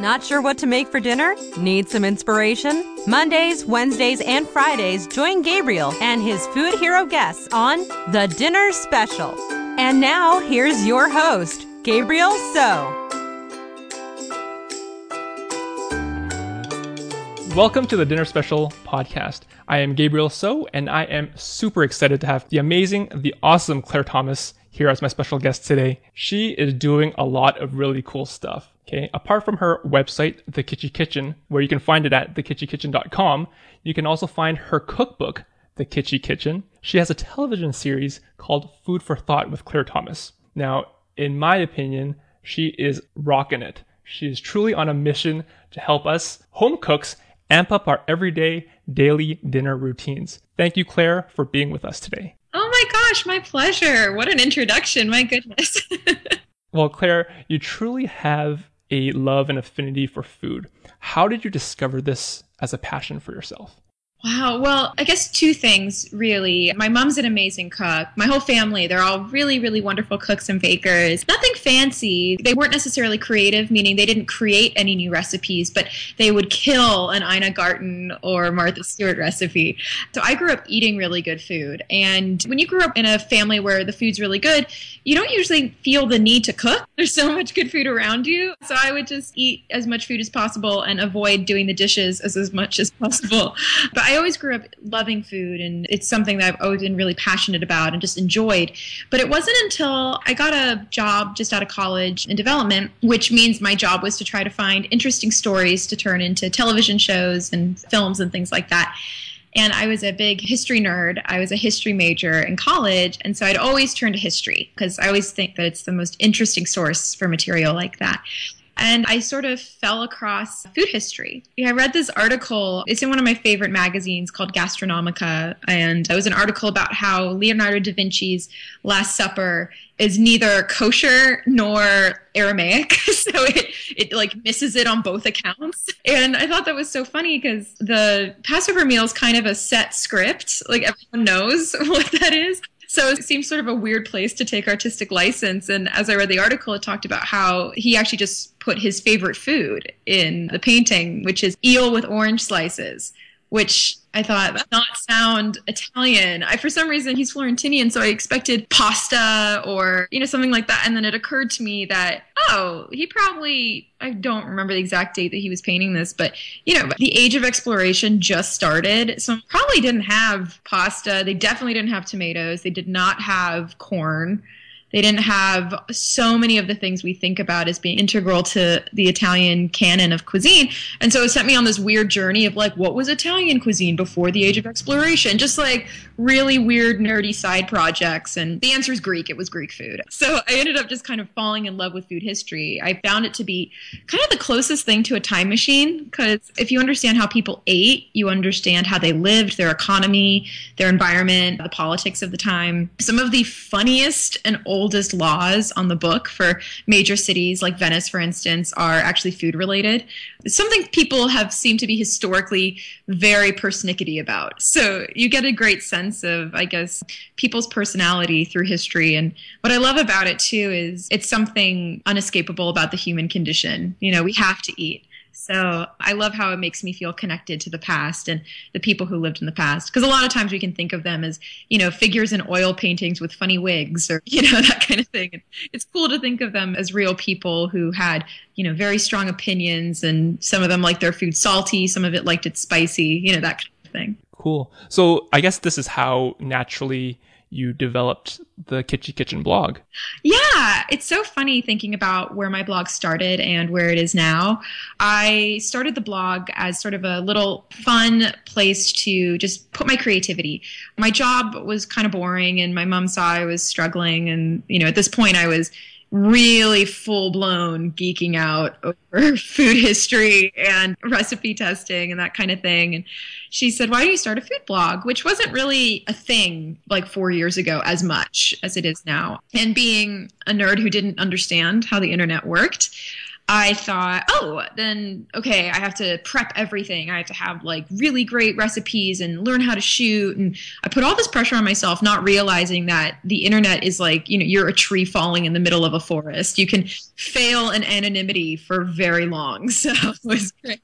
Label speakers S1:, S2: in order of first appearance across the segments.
S1: Not sure what to make for dinner? Need some inspiration? Mondays, Wednesdays, and Fridays, join Gabriel and his food hero guests on The Dinner Special. And now, here's your host, Gabriel So.
S2: Welcome to the Dinner Special podcast. I am Gabriel So, and I am super excited to have the amazing, the awesome Claire Thomas here as my special guest today. She is doing a lot of really cool stuff. Okay. Apart from her website, The Kitchy Kitchen, where you can find it at thekitchykitchen.com, you can also find her cookbook, The Kitchy Kitchen. She has a television series called Food for Thought with Claire Thomas. Now, in my opinion, she is rocking it. She is truly on a mission to help us home cooks amp up our everyday daily dinner routines. Thank you, Claire, for being with us today.
S3: Oh my gosh, my pleasure. What an introduction. My goodness.
S2: well, Claire, you truly have a love and affinity for food. How did you discover this as a passion for yourself?
S3: Wow. Well, I guess two things really. My mom's an amazing cook. My whole family, they're all really, really wonderful cooks and bakers. Nothing fancy. They weren't necessarily creative, meaning they didn't create any new recipes, but they would kill an Ina Garten or Martha Stewart recipe. So I grew up eating really good food. And when you grew up in a family where the food's really good, you don't usually feel the need to cook. There's so much good food around you. So I would just eat as much food as possible and avoid doing the dishes as, as much as possible. But always grew up loving food, and it's something that I've always been really passionate about and just enjoyed. But it wasn't until I got a job just out of college in development, which means my job was to try to find interesting stories to turn into television shows and films and things like that. And I was a big history nerd. I was a history major in college. And so I'd always turn to history because I always think that it's the most interesting source for material like that and I sort of fell across food history. I read this article, it's in one of my favorite magazines called Gastronomica, and it was an article about how Leonardo da Vinci's Last Supper is neither kosher nor Aramaic, so it it like misses it on both accounts. And I thought that was so funny because the Passover meal is kind of a set script, like everyone knows what that is. So it seems sort of a weird place to take artistic license. And as I read the article, it talked about how he actually just put his favorite food in the painting, which is eel with orange slices, which I thought that not sound Italian. I for some reason he's Florentinian, so I expected pasta or you know something like that. And then it occurred to me that oh, he probably I don't remember the exact date that he was painting this, but you know the age of exploration just started, so probably didn't have pasta. They definitely didn't have tomatoes. They did not have corn. They didn't have so many of the things we think about as being integral to the Italian canon of cuisine. And so it sent me on this weird journey of like, what was Italian cuisine before the age of exploration? Just like really weird, nerdy side projects. And the answer is Greek. It was Greek food. So I ended up just kind of falling in love with food history. I found it to be kind of the closest thing to a time machine because if you understand how people ate, you understand how they lived, their economy, their environment, the politics of the time. Some of the funniest and oldest laws on the book for major cities like Venice, for instance, are actually food related. Something people have seemed to be historically very persnickety about. So you get a great sense of, I guess, people's personality through history. And what I love about it too is it's something unescapable about the human condition. You know, we have to eat. So I love how it makes me feel connected to the past and the people who lived in the past. Because a lot of times we can think of them as, you know, figures in oil paintings with funny wigs or, you know, that kind of thing. And it's cool to think of them as real people who had, you know, very strong opinions and some of them liked their food salty, some of it liked it spicy, you know, that kind of thing.
S2: Cool. So I guess this is how naturally you developed the Kitchy Kitchen blog.
S3: Yeah, it's so funny thinking about where my blog started and where it is now. I started the blog as sort of a little fun place to just put my creativity. My job was kind of boring and my mom saw I was struggling and you know, at this point I was really full blown geeking out over food history and recipe testing and that kind of thing. And she said, Why don't you start a food blog? Which wasn't really a thing like four years ago as much as it is now. And being a nerd who didn't understand how the internet worked, I thought, oh, then okay, I have to prep everything. I have to have like really great recipes and learn how to shoot. And I put all this pressure on myself, not realizing that the internet is like, you know, you're a tree falling in the middle of a forest. You can fail in anonymity for very long. So it was great.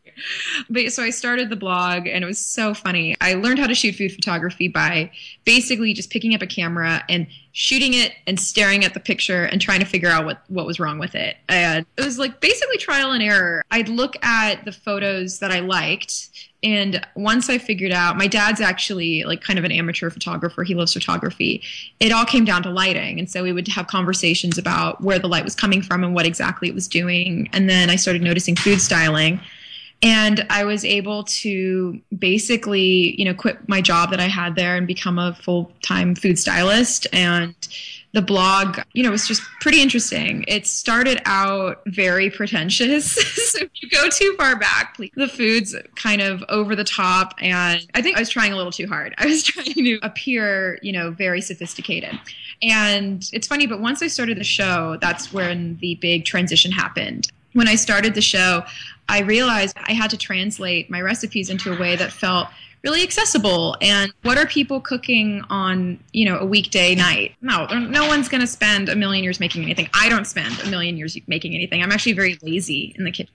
S3: But so I started the blog and it was so funny. I learned how to shoot food photography by basically just picking up a camera and shooting it and staring at the picture and trying to figure out what, what was wrong with it. And it was like basically trial and error. I'd look at the photos that I liked. And once I figured out, my dad's actually like kind of an amateur photographer. He loves photography. It all came down to lighting. And so we would have conversations about where the light was coming from and what exactly it was doing. And then I started noticing food styling and i was able to basically you know quit my job that i had there and become a full-time food stylist. And the blog you know was just pretty interesting. It started out very pretentious. So if you go too far back please. the food's kind of over the top. And i think i was trying a little too hard. I was trying to appear you know very sophisticated. And it's funny but once i started the show that's when the big transition happened when I started the show, I realized I had to translate my recipes into a way that felt really accessible. And what are people cooking on you know a weekday night? No no one's going to spend a million years making anything. I don't spend a million years making anything. I'm actually very lazy in the kitchen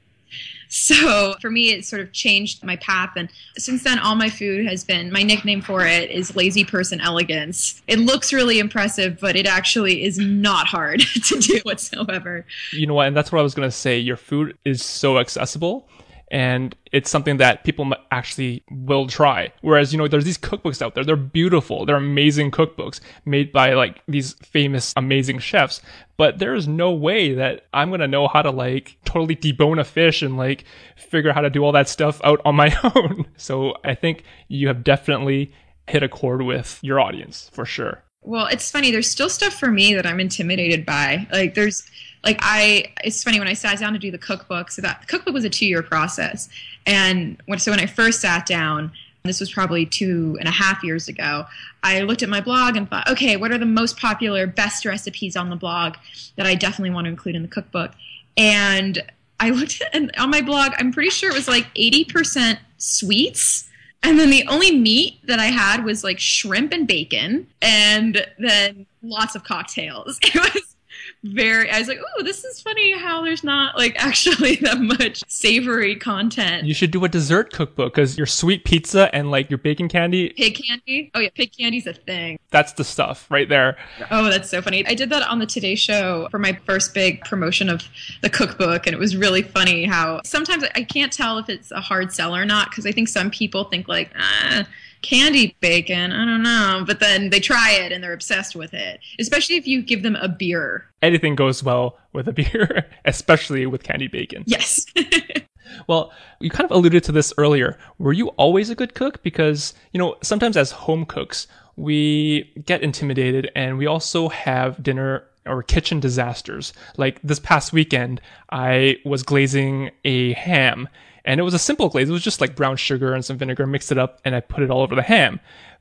S3: so for me, it sort of changed my path. And since then, all my food has been my nickname for it is Lazy Person Elegance. It looks really impressive, but it actually is not hard to do whatsoever.
S2: You know what? And that's what I was going to say. Your food is so accessible and it's something that people actually will try. Whereas, you know, there's these cookbooks out there. They're beautiful. They're amazing cookbooks made by like these famous, amazing chefs. But there's no way that I'm going to know how to like totally debone a fish and like figure out how to do all that stuff out on my own. so I think you have definitely hit a chord with your audience for sure.
S3: Well, it's funny. There's still stuff for me that I'm intimidated by. Like, there's, like, I, it's funny when I sat down to do the cookbook. So that the cookbook was a two year process. And when, so when I first sat down, this was probably two and a half years ago, I looked at my blog and thought, okay, what are the most popular, best recipes on the blog that I definitely want to include in the cookbook? And I looked at, and on my blog, I'm pretty sure it was like 80% sweets and then the only meat that I had was like shrimp and bacon, and then lots of cocktails. It was very i was like oh this is funny how there's not like actually that much savory content.
S2: You should do a dessert cookbook because your sweet pizza and like your bacon candy
S3: pig candy? Oh yeah pig candy's a thing.
S2: That's the stuff right there.
S3: Oh that's so funny. I did that on the today show for my first big promotion of the cookbook and it was really funny how sometimes i can't tell if it's a hard sell or not because i think some people think like ah, candy bacon. I don't know. But then they try it and they're obsessed with it, especially if you give them a beer.
S2: Anything goes well with a beer, especially with candy bacon.
S3: Yes.
S2: well, you kind of alluded to this earlier. Were you always a good cook? Because, you know, sometimes as home cooks, we get intimidated and we also have dinner or kitchen disasters. Like this past weekend, I was glazing a ham and it was a simple glaze. It was just like brown sugar and some vinegar, mixed it up, and I put it all over the ham.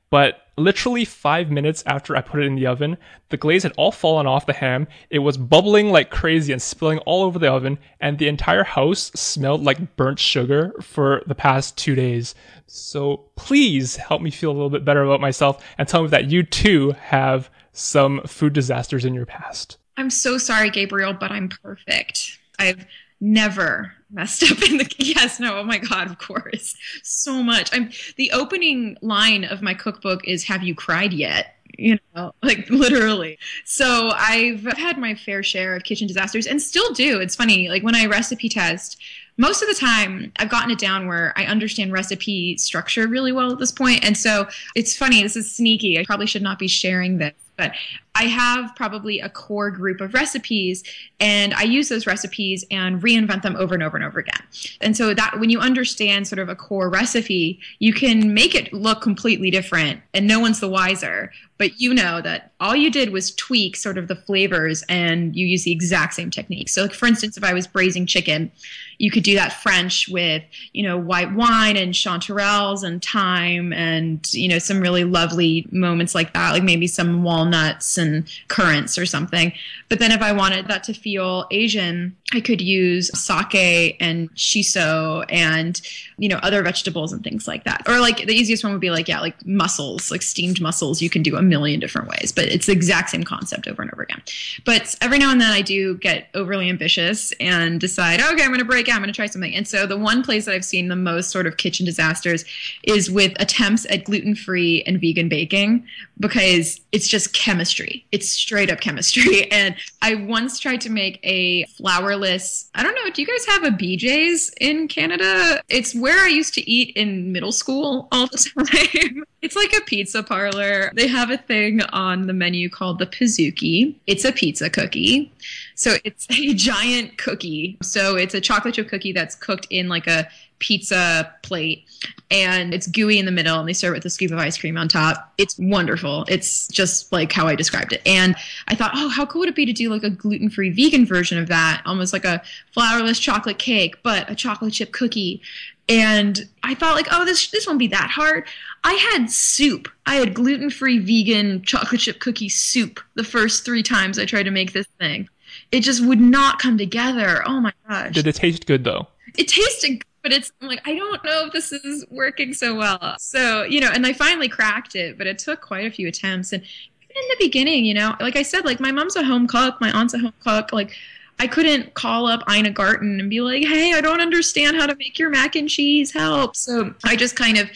S2: But literally five minutes after I put it in the oven, the glaze had all fallen off the ham. It was bubbling like crazy and spilling all over the oven, and the entire house smelled like burnt sugar for the past two days. So please help me feel a little bit better about myself and tell me that you too have some food disasters in your past.
S3: I'm so sorry, Gabriel, but I'm perfect. I've never messed up in the yes no oh my god of course. So much. I'm the opening line of my cookbook is have you cried yet? You know like literally. So i've had my fair share of kitchen disasters and still do. It's funny like when i recipe test most of the time I've gotten it down where I understand recipe structure really well at this point. And so it's funny, this is sneaky. I probably should not be sharing this, but I have probably a core group of recipes and I use those recipes and reinvent them over and over and over again. And so that when you understand sort of a core recipe, you can make it look completely different and no one's the wiser, but you know that all you did was tweak sort of the flavors and you use the exact same technique. So, like, for instance, if I was braising chicken, you could do that French with, you know, white wine and chanterelles and thyme and, you know, some really lovely moments like that, like maybe some walnuts and currants or something. But then if I wanted that to feel Asian, I could use sake and shiso and, you know, other vegetables and things like that. Or like the easiest one would be like, yeah, like mussels, like steamed mussels, you can do a million different ways, but it's the exact same concept over and over again. But every now and then I do get overly ambitious and decide, okay, I'm going to break out, I'm going to try something. And so the one place that I've seen the most sort of kitchen disasters is with attempts at gluten free and vegan baking because it's just chemistry. It's straight up chemistry. And I once tried to make a flourless, I don't know, do you guys have a BJ's in Canada? It's where I used to eat in middle school all the time. It's like a pizza parlor. They have a thing on the menu called the Pizookie. It's a pizza cookie. So it's a giant cookie. So it's a chocolate chip cookie that's cooked in like a pizza plate and it's gooey in the middle and they serve it with a scoop of ice cream on top. It's wonderful. It's just like how I described it. And I thought, oh, how cool would it be to do like a gluten free vegan version of that? Almost like a flourless chocolate cake, but a chocolate chip cookie. And I thought like, oh, this this won't be that hard. I had soup. I had gluten-free vegan chocolate chip cookie soup the first 3 times I tried to make this thing. It just would not come together. Oh my gosh.
S2: Did it taste good though?
S3: It tasted good, but it's I'm like I don't know if this is working so well. So, you know, and I finally cracked it, but it took quite a few attempts and in the beginning, you know, like I said, like my mom's a home cook, my aunt's a home cook, like I couldn't call up Ina Garten and be like, hey, I don't understand how to make your mac and cheese. Help. So I just kind of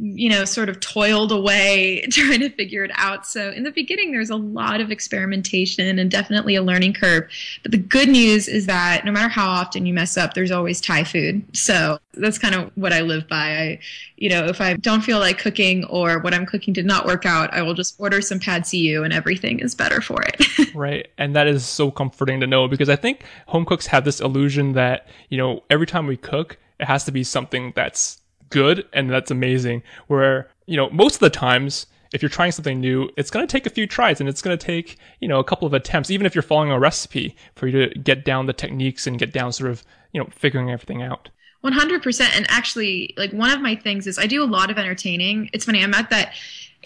S3: you know, sort of toiled away trying to figure it out. So in the beginning, there's a lot of experimentation and definitely a learning curve. But the good news is that no matter how often you mess up, there's always Thai food. So that's kind of what I live by. I, you know, if I don't feel like cooking or what I'm cooking did not work out, I will just order some pad see and everything is better for it.
S2: right. And that is so comforting to know because I think home cooks have this illusion that, you know, every time we cook, it has to be something that's good and that's amazing. Where, you know, most of the times, if you're trying something new, it's going to take a few tries and it's going to take, you know, a couple of attempts, even if you're following a recipe for you to get down the techniques and get down sort of, you know, figuring everything out.
S3: 100%. And actually, like one of my things is I do a lot of entertaining. It's funny, I'm at that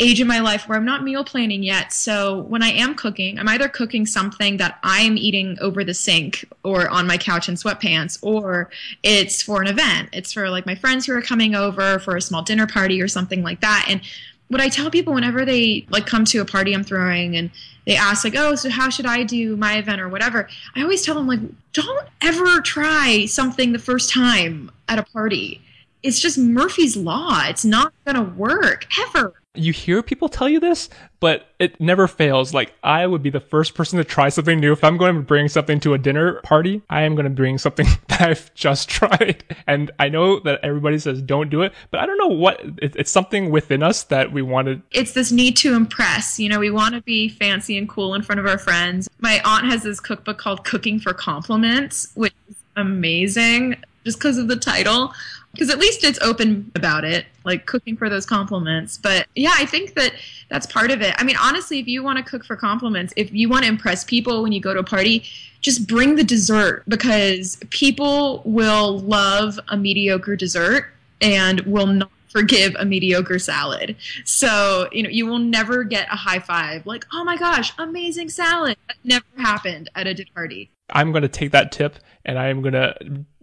S3: age in my life where I'm not meal planning yet. So when I am cooking, I'm either cooking something that I'm eating over the sink or on my couch in sweatpants, or it's for an event. It's for like my friends who are coming over for a small dinner party or something like that. And what I tell people whenever they like come to a party I'm throwing and they ask like, "Oh, so how should I do my event or whatever?" I always tell them like, "Don't ever try something the first time at a party." It's just Murphy's law. It's not going to work ever
S2: you hear people tell you this, but it never fails. Like I would be the first person to try something new. If I'm going to bring something to a dinner party, I am going to bring something that I've just tried. And I know that everybody says don't do it, but I don't know what it's something within us that we wanted.
S3: It's this need to impress. You know, we want to be fancy and cool in front of our friends. My aunt has this cookbook called Cooking for Compliments, which is amazing just because of the title because at least it's open about it, like cooking for those compliments. But yeah, I think that that's part of it. I mean, honestly, if you want to cook for compliments, if you want to impress people when you go to a party, just bring the dessert because people will love a mediocre dessert and will not forgive a mediocre salad. So, you know, you will never get a high five like, oh my gosh, amazing salad. That never happened at a dinner party.
S2: I'm going to take that tip and I am going to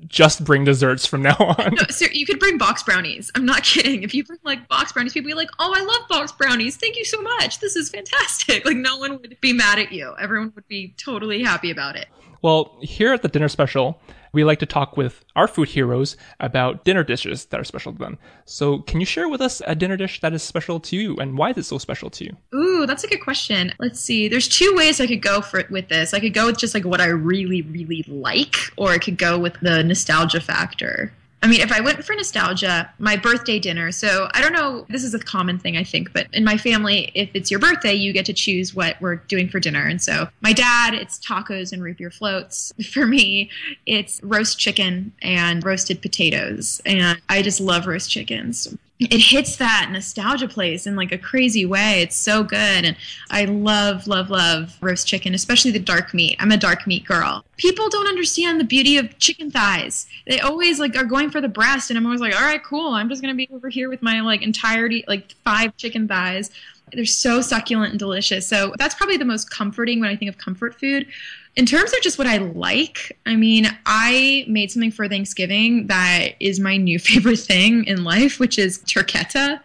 S2: just bring desserts from now on.
S3: No, so you could bring box brownies. I'm not kidding. If you bring like box brownies, people be like, "Oh, I love box brownies. Thank you so much. This is fantastic." Like no one would be mad at you. Everyone would be totally happy about it.
S2: Well, here at the dinner special, we like to talk with our food heroes about dinner dishes that are special to them. So, can you share with us a dinner dish that is special to you and why is it so special to you?
S3: Ooh, that's a good question. Let's see. There's two ways I could go for with this. I could go with just like what I really, really like, or I could go with the nostalgia factor. I mean, if I went for nostalgia, my birthday dinner. So I don't know, this is a common thing, I think, but in my family, if it's your birthday, you get to choose what we're doing for dinner. And so my dad, it's tacos and root beer floats. For me, it's roast chicken and roasted potatoes. And I just love roast chickens. It hits that nostalgia place in like a crazy way. It's so good. And I love, love, love roast chicken, especially the dark meat. I'm a dark meat girl. People don't understand the beauty of chicken thighs. They always like are going for the breast. And I'm always like, all right, cool. I'm just going to be over here with my like entirety, like five chicken thighs. They're so succulent and delicious. So that's probably the most comforting when I think of comfort food in terms of just what I like, I mean, I made something for Thanksgiving that is my new favorite thing in life, which is turketta.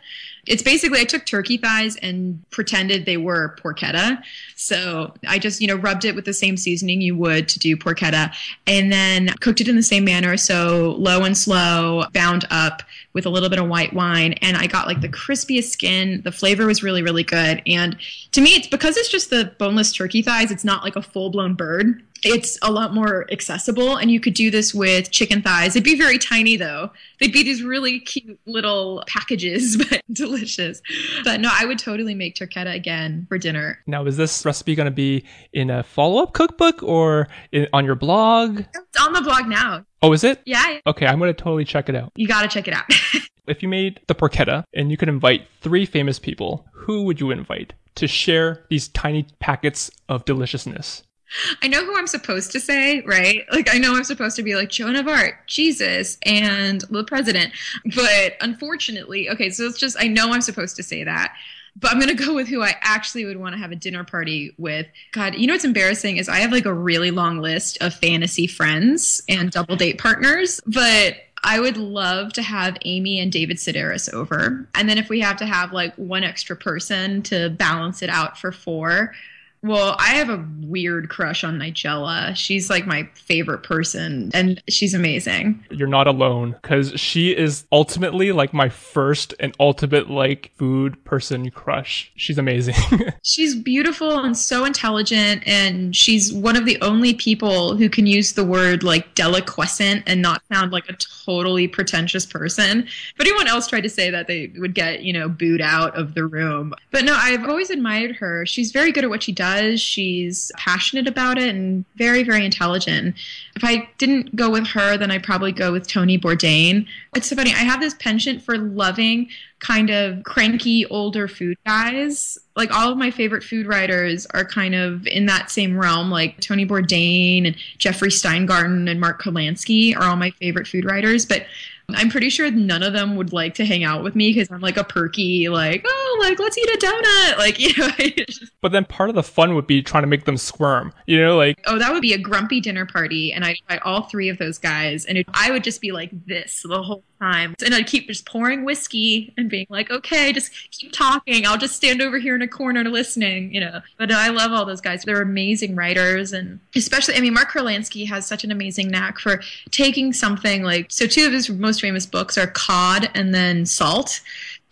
S3: It's basically I took turkey thighs and pretended they were porchetta. So I just, you know, rubbed it with the same seasoning you would to do porchetta and then cooked it in the same manner. So low and slow, bound up with a little bit of white wine. And I got like the crispiest skin. The flavor was really, really good. And to me, it's because it's just the boneless turkey thighs, it's not like a full blown bird it's a lot more accessible and you could do this with chicken thighs. They'd be very tiny though. They'd be these really cute little packages but delicious. But no i would totally make turketta again for dinner.
S2: Now is this recipe going to be in a follow-up cookbook or in, on your blog?
S3: It's on the blog now.
S2: Oh is it?
S3: Yeah.
S2: Okay i'm going to totally check it out.
S3: You got to check it out.
S2: If you made the porchetta and you could invite three famous people who would you invite to share these tiny packets of deliciousness
S3: I know who I'm supposed to say, right? Like I know I'm supposed to be like Joan of Arc, Jesus, and the president. But unfortunately, okay, so it's just I know I'm supposed to say that. But I'm gonna go with who I actually would want to have a dinner party with. God, you know what's embarrassing is I have like a really long list of fantasy friends and double date partners, but I would love to have Amy and David Sedaris over. And then if we have to have like one extra person to balance it out for four, well, I have a weird crush on Nigella. She's like my favorite person, and she's amazing.
S2: You're not alone because she is ultimately like my first and ultimate like food person crush. She's amazing.
S3: she's beautiful and so intelligent, and she's one of the only people who can use the word like deliquescent and not sound like a totally pretentious person. If anyone else tried to say that, they would get, you know, booed out of the room. But no, I've always admired her. She's very good at what she does does. She's passionate about it and very, very intelligent. If I didn't go with her, then I'd probably go with Tony Bourdain. It's so funny. I have this penchant for loving kind of cranky older food guys. Like all of my favorite food writers are kind of in that same realm. Like Tony Bourdain and Jeffrey Steingarten and Mark Kurlansky are all my favorite food writers. But I'm pretty sure none of them would like to hang out with me because I'm like a perky, like, oh, like, let's eat a donut. Like, you know.
S2: but then part of the fun would be trying to make them squirm, you know, like.
S3: Oh, that would be a grumpy dinner party. And I'd invite all three of those guys. And it, I would just be like this the whole time. And I'd keep just pouring whiskey and being like, okay, just keep talking. I'll just stand over here in a corner listening, you know. But I love all those guys. They're amazing writers. And especially, I mean, Mark Kurlansky has such an amazing knack for taking something like, so two of his most famous books are Cod and then Salt.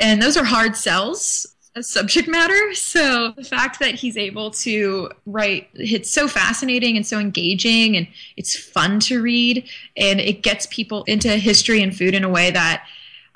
S3: And those are hard sells subject matter. So the fact that he's able to write, it's so fascinating and so engaging, and it's fun to read, and it gets people into history and food in a way that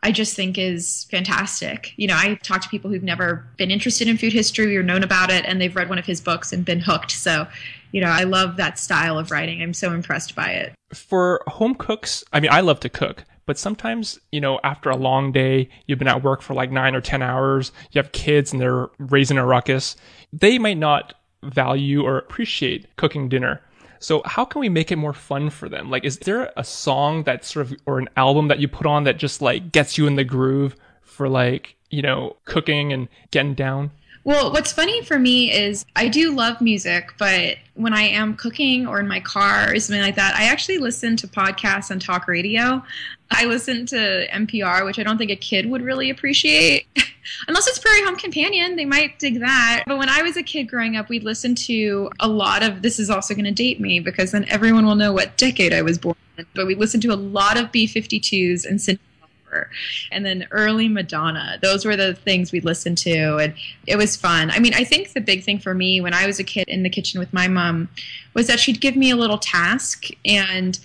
S3: I just think is fantastic. You know, I talk to people who've never been interested in food history or known about it, and they've read one of his books and been hooked. So, you know, I love that style of writing. I'm so impressed by it.
S2: For home cooks, I mean, I love to cook. But sometimes, you know, after a long day, you've been at work for like nine or 10 hours, you have kids and they're raising a ruckus. They might not value or appreciate cooking dinner. So how can we make it more fun for them? Like, is there a song that sort of, or an album that you put on that just like gets you in the groove for like, you know, cooking and getting down?
S3: Well, what's funny for me is I do love music, but when I am cooking or in my car or something like that, I actually listen to podcasts and talk radio. I listen to NPR, which I don't think a kid would really appreciate. Unless it's Prairie Home Companion, they might dig that. But when I was a kid growing up, we'd listen to a lot of this is also going to date me because then everyone will know what decade I was born in. But we listened to a lot of B 52s and Cindy and then early Madonna. Those were the things we listened to, and it was fun. I mean, I think the big thing for me when I was a kid in the kitchen with my mom was that she'd give me a little task and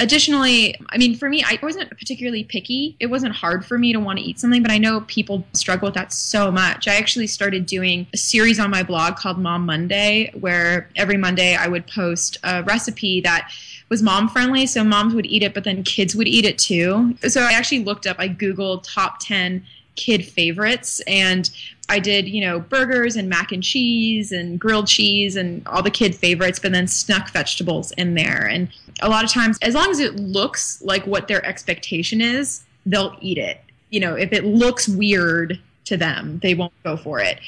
S3: additionally i mean for me i wasn't particularly picky it wasn't hard for me to want to eat something but i know people struggle with that so much i actually started doing a series on my blog called mom monday where every monday i would post a recipe that was mom friendly, so moms would eat it, but then kids would eat it too. So I actually looked up, I Googled top 10 kid favorites and I did, you know, burgers and mac and cheese and grilled cheese and all the kid favorites, but then snuck vegetables in there. And a lot of times, as long as it looks like what their expectation is, they'll eat it. You know, if it looks weird to them, they won't go for it.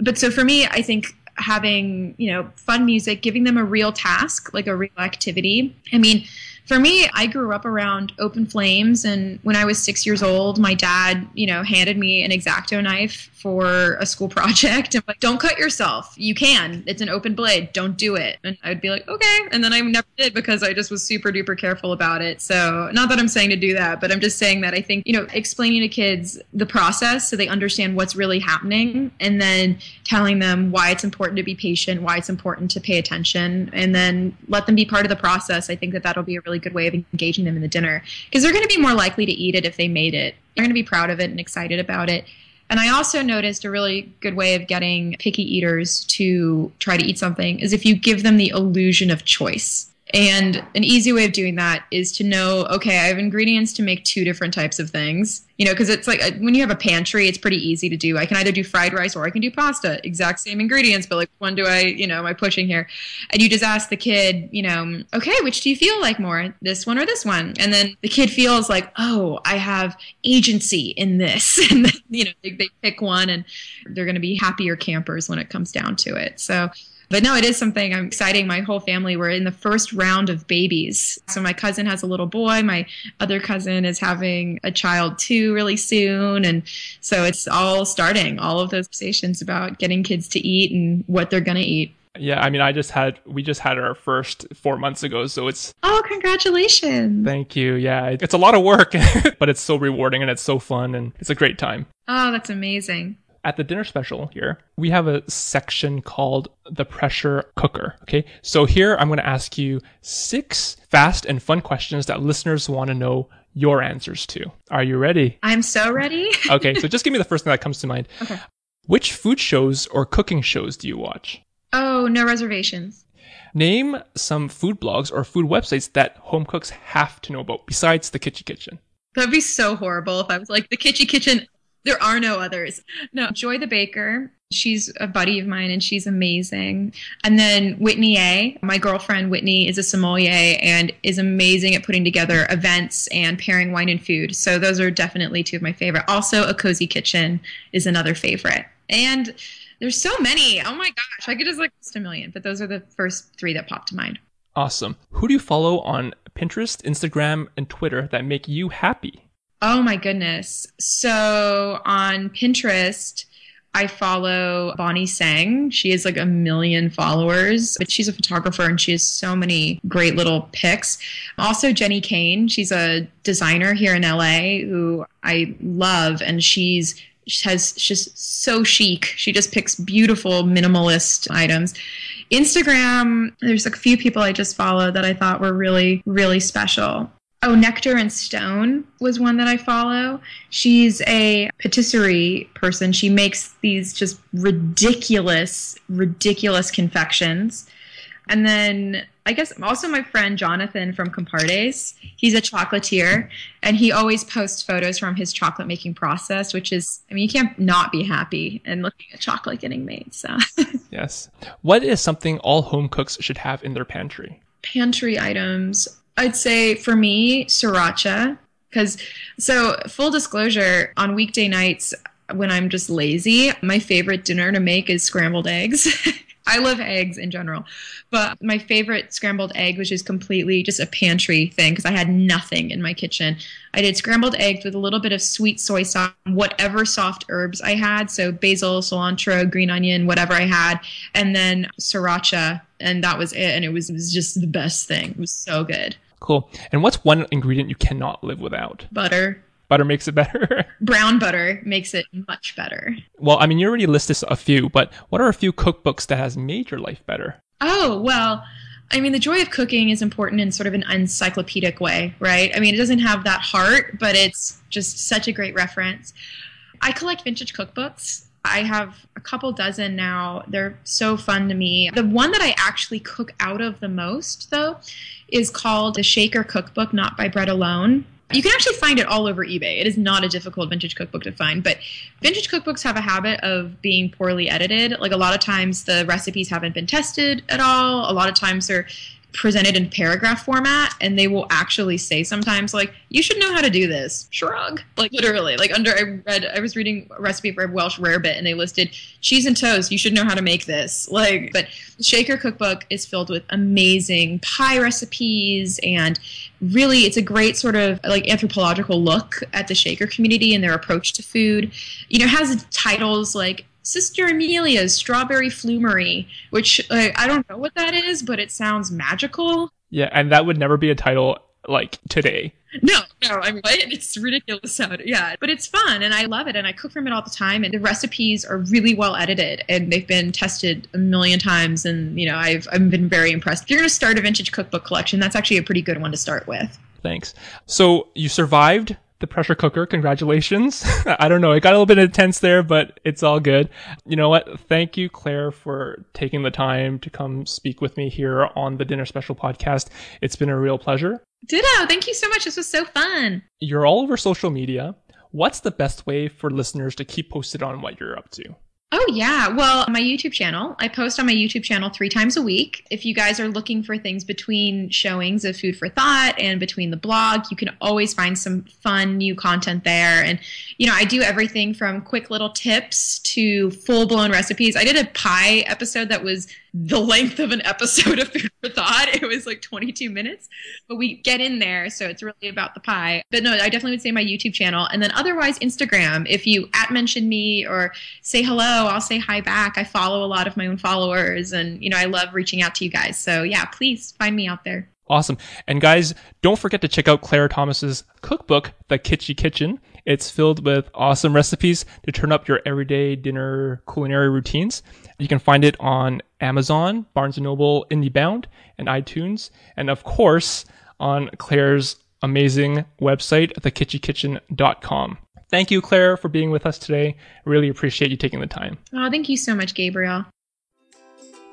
S3: But so for me, I think having, you know, fun music, giving them a real task, like a real activity. I mean, for me, I grew up around open flames, and when I was six years old, my dad, you know, handed me an exacto knife for a school project. And like, don't cut yourself. You can. It's an open blade. Don't do it. And I'd be like, okay. And then I never did because I just was super duper careful about it. So not that I'm saying to do that, but I'm just saying that I think, you know, explaining to kids the process so they understand what's really happening and then telling them why it's important to be patient, why it's important to pay attention, and then let them be part of the process. I think that that'll be a really good way of engaging them in the dinner because they're going to be more likely to eat it if they made it. They're going to be proud of it and excited about it. And I also noticed a really good way of getting picky eaters to try to eat something is if you give them the illusion of choice. And an easy way of doing that is to know, okay, I have ingredients to make two different types of things. You know, because it's like uh, when you have a pantry, it's pretty easy to do. I can either do fried rice or I can do pasta, exact same ingredients, but like one do I, you know, am I pushing here? And you just ask the kid, you know, okay, which do you feel like more, this one or this one? And then the kid feels like, oh, I have agency in this. and then, you know, they, they pick one and they're going to be happier campers when it comes down to it. So, but no, it is something I'm exciting. My whole family, we're in the first round of babies. So my cousin has a little boy. My other cousin is having a child too really soon. And so it's all starting, all of those conversations about getting kids to eat and what they're going to eat.
S2: Yeah, I mean, I just had we just had our first four months ago, so it's
S3: oh, congratulations!
S2: Thank you. Yeah, it's a lot of work, but it's so rewarding and it's so fun and it's a great time.
S3: Oh, that's amazing
S2: at the dinner special here, we have a section called the pressure cooker. Okay. So here I'm going to ask you six fast and fun questions that listeners want to know your answers to. Are you ready?
S3: I'm so ready.
S2: okay. So just give me the first thing that comes to mind.
S3: Okay.
S2: Which food shows or cooking shows do you watch?
S3: Oh, no reservations.
S2: Name some food blogs or food websites that home cooks have to know about besides the Kitchy Kitchen.
S3: That'd be so horrible if I was like the Kitchy Kitchen there are no others. No, Joy the Baker. She's a buddy of mine and she's amazing. And then Whitney A, my girlfriend Whitney is a sommelier and is amazing at putting together events and pairing wine and food. So those are definitely two of my favorite. Also, A Cozy Kitchen is another favorite. And there's so many. Oh my gosh, I could just like list a million, but those are the first three that popped to mind.
S2: Awesome. Who do you follow on Pinterest, Instagram, and Twitter that make you happy?
S3: Oh my goodness. So on Pinterest, I follow Bonnie Tsang. She has like a million followers, but she's a photographer and she has so many great little pics. Also, Jenni Kayne. She's a designer here in LA who I love, and she's she has she's so chic. She just picks beautiful minimalist items. Instagram, there's a few people I just followed that I thought were really, really special. Oh, Nectar and Stone was one that I follow. She's a patisserie person. She makes these just ridiculous, ridiculous confections. And then I guess also my friend Jonathan from Compartés. He's a chocolatier and he always posts photos from his chocolate making process, which is, I mean, you can't not be happy and looking at chocolate getting made. So,
S2: yes. What is something all home cooks should have in their pantry?
S3: Pantry items. I'd say for me, sriracha. Because, so full disclosure, on weekday nights when I'm just lazy, my favorite dinner to make is scrambled eggs. I love eggs in general, but my favorite scrambled egg, which is completely just a pantry thing because I had nothing in my kitchen. I did scrambled eggs with a little bit of sweet soy sauce, whatever soft herbs I had. So basil, cilantro, green onion, whatever I had, and then sriracha. And that was it. And it was, it was just the best thing. It was so good.
S2: Cool. And what's one ingredient you cannot live without?
S3: Butter.
S2: Butter makes it better.
S3: Brown butter makes it much better.
S2: Well, I mean, you already listed a few, but what are a few cookbooks that has made your life better?
S3: Oh, well, I mean, the joy of cooking is important in sort of an encyclopedic way, right? I mean, it doesn't have that heart, but it's just such a great reference. I collect vintage cookbooks. I have a couple dozen now. They're so fun to me. The one that I actually cook out of the most, though, is called The Shaker Cookbook, not by Bread Alone. You can actually find it all over eBay. It is not a difficult vintage cookbook to find, but vintage cookbooks have a habit of being poorly edited. Like a lot of times the recipes haven't been tested at all. A lot of times they're presented in paragraph format and they will actually say sometimes like you should know how to do this. Shrug. Like literally. Like under i read i was reading a recipe for a welsh rarebit and they listed cheese and toast you should know how to make this. Like but shaker cookbook is filled with amazing pie recipes and really it's a great sort of like anthropological look at the shaker community and their approach to food. You know has titles like Sister Amelia's Strawberry Flummery, which uh, I don't know what that is, but it sounds magical.
S2: Yeah, and that would never be a title like today.
S3: No, no, I mean, it's ridiculous sound. Yeah, but it's fun and I love it and I cook from it all the time and the recipes are really well edited and they've been tested a million times and you know I've I've been very impressed. If you're going to start a vintage cookbook collection, that's actually a pretty good one to start with.
S2: Thanks. So you survived the pressure cooker. Congratulations. I don't know. It got a little bit intense there, but it's all good. You know what? Thank you, Claire, for taking the time to come speak with me here on the Dinner Special podcast. It's been a real pleasure.
S3: Ditto. Thank you so much. This was so fun.
S2: You're all over social media. What's the best way for listeners to keep posted on what you're up to?
S3: Oh, yeah. Well, my YouTube channel, I post on my YouTube channel three times a week. If you guys are looking for things between showings of Food for Thought and between the blog, you can always find some fun new content there. And, you know, I do everything from quick little tips to full blown recipes. I did a pie episode that was the length of an episode of Food for Thought. It was like 22 minutes, but we get in there, so it's really about the pie. But no, I definitely would say my YouTube channel, and then otherwise Instagram. If you at mention me or say hello, Oh, I'll say hi back. I follow a lot of my own followers, and you know I love reaching out to you guys. So yeah, please find me out there.
S2: Awesome. And guys, don't forget to check out Claire Thomas's cookbook, The Kitchy Kitchen. It's filled with awesome recipes to turn up your everyday dinner culinary routines. You can find it on Amazon, Barnes & Noble, IndieBound, and iTunes. And of course, on Claire's amazing website, thekitchykitchen.com. Thank you, Claire, for being with us today. Really appreciate you taking the time.
S3: Oh, thank you so much, Gabriel.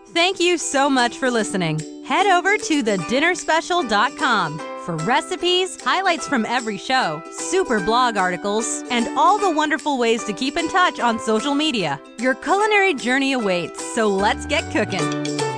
S1: Thank you so much for listening. Head over to thedinnerspecial.com for recipes, highlights from every show, super blog articles, and all the wonderful ways to keep in touch on social media. Your culinary journey awaits, so let's get cooking.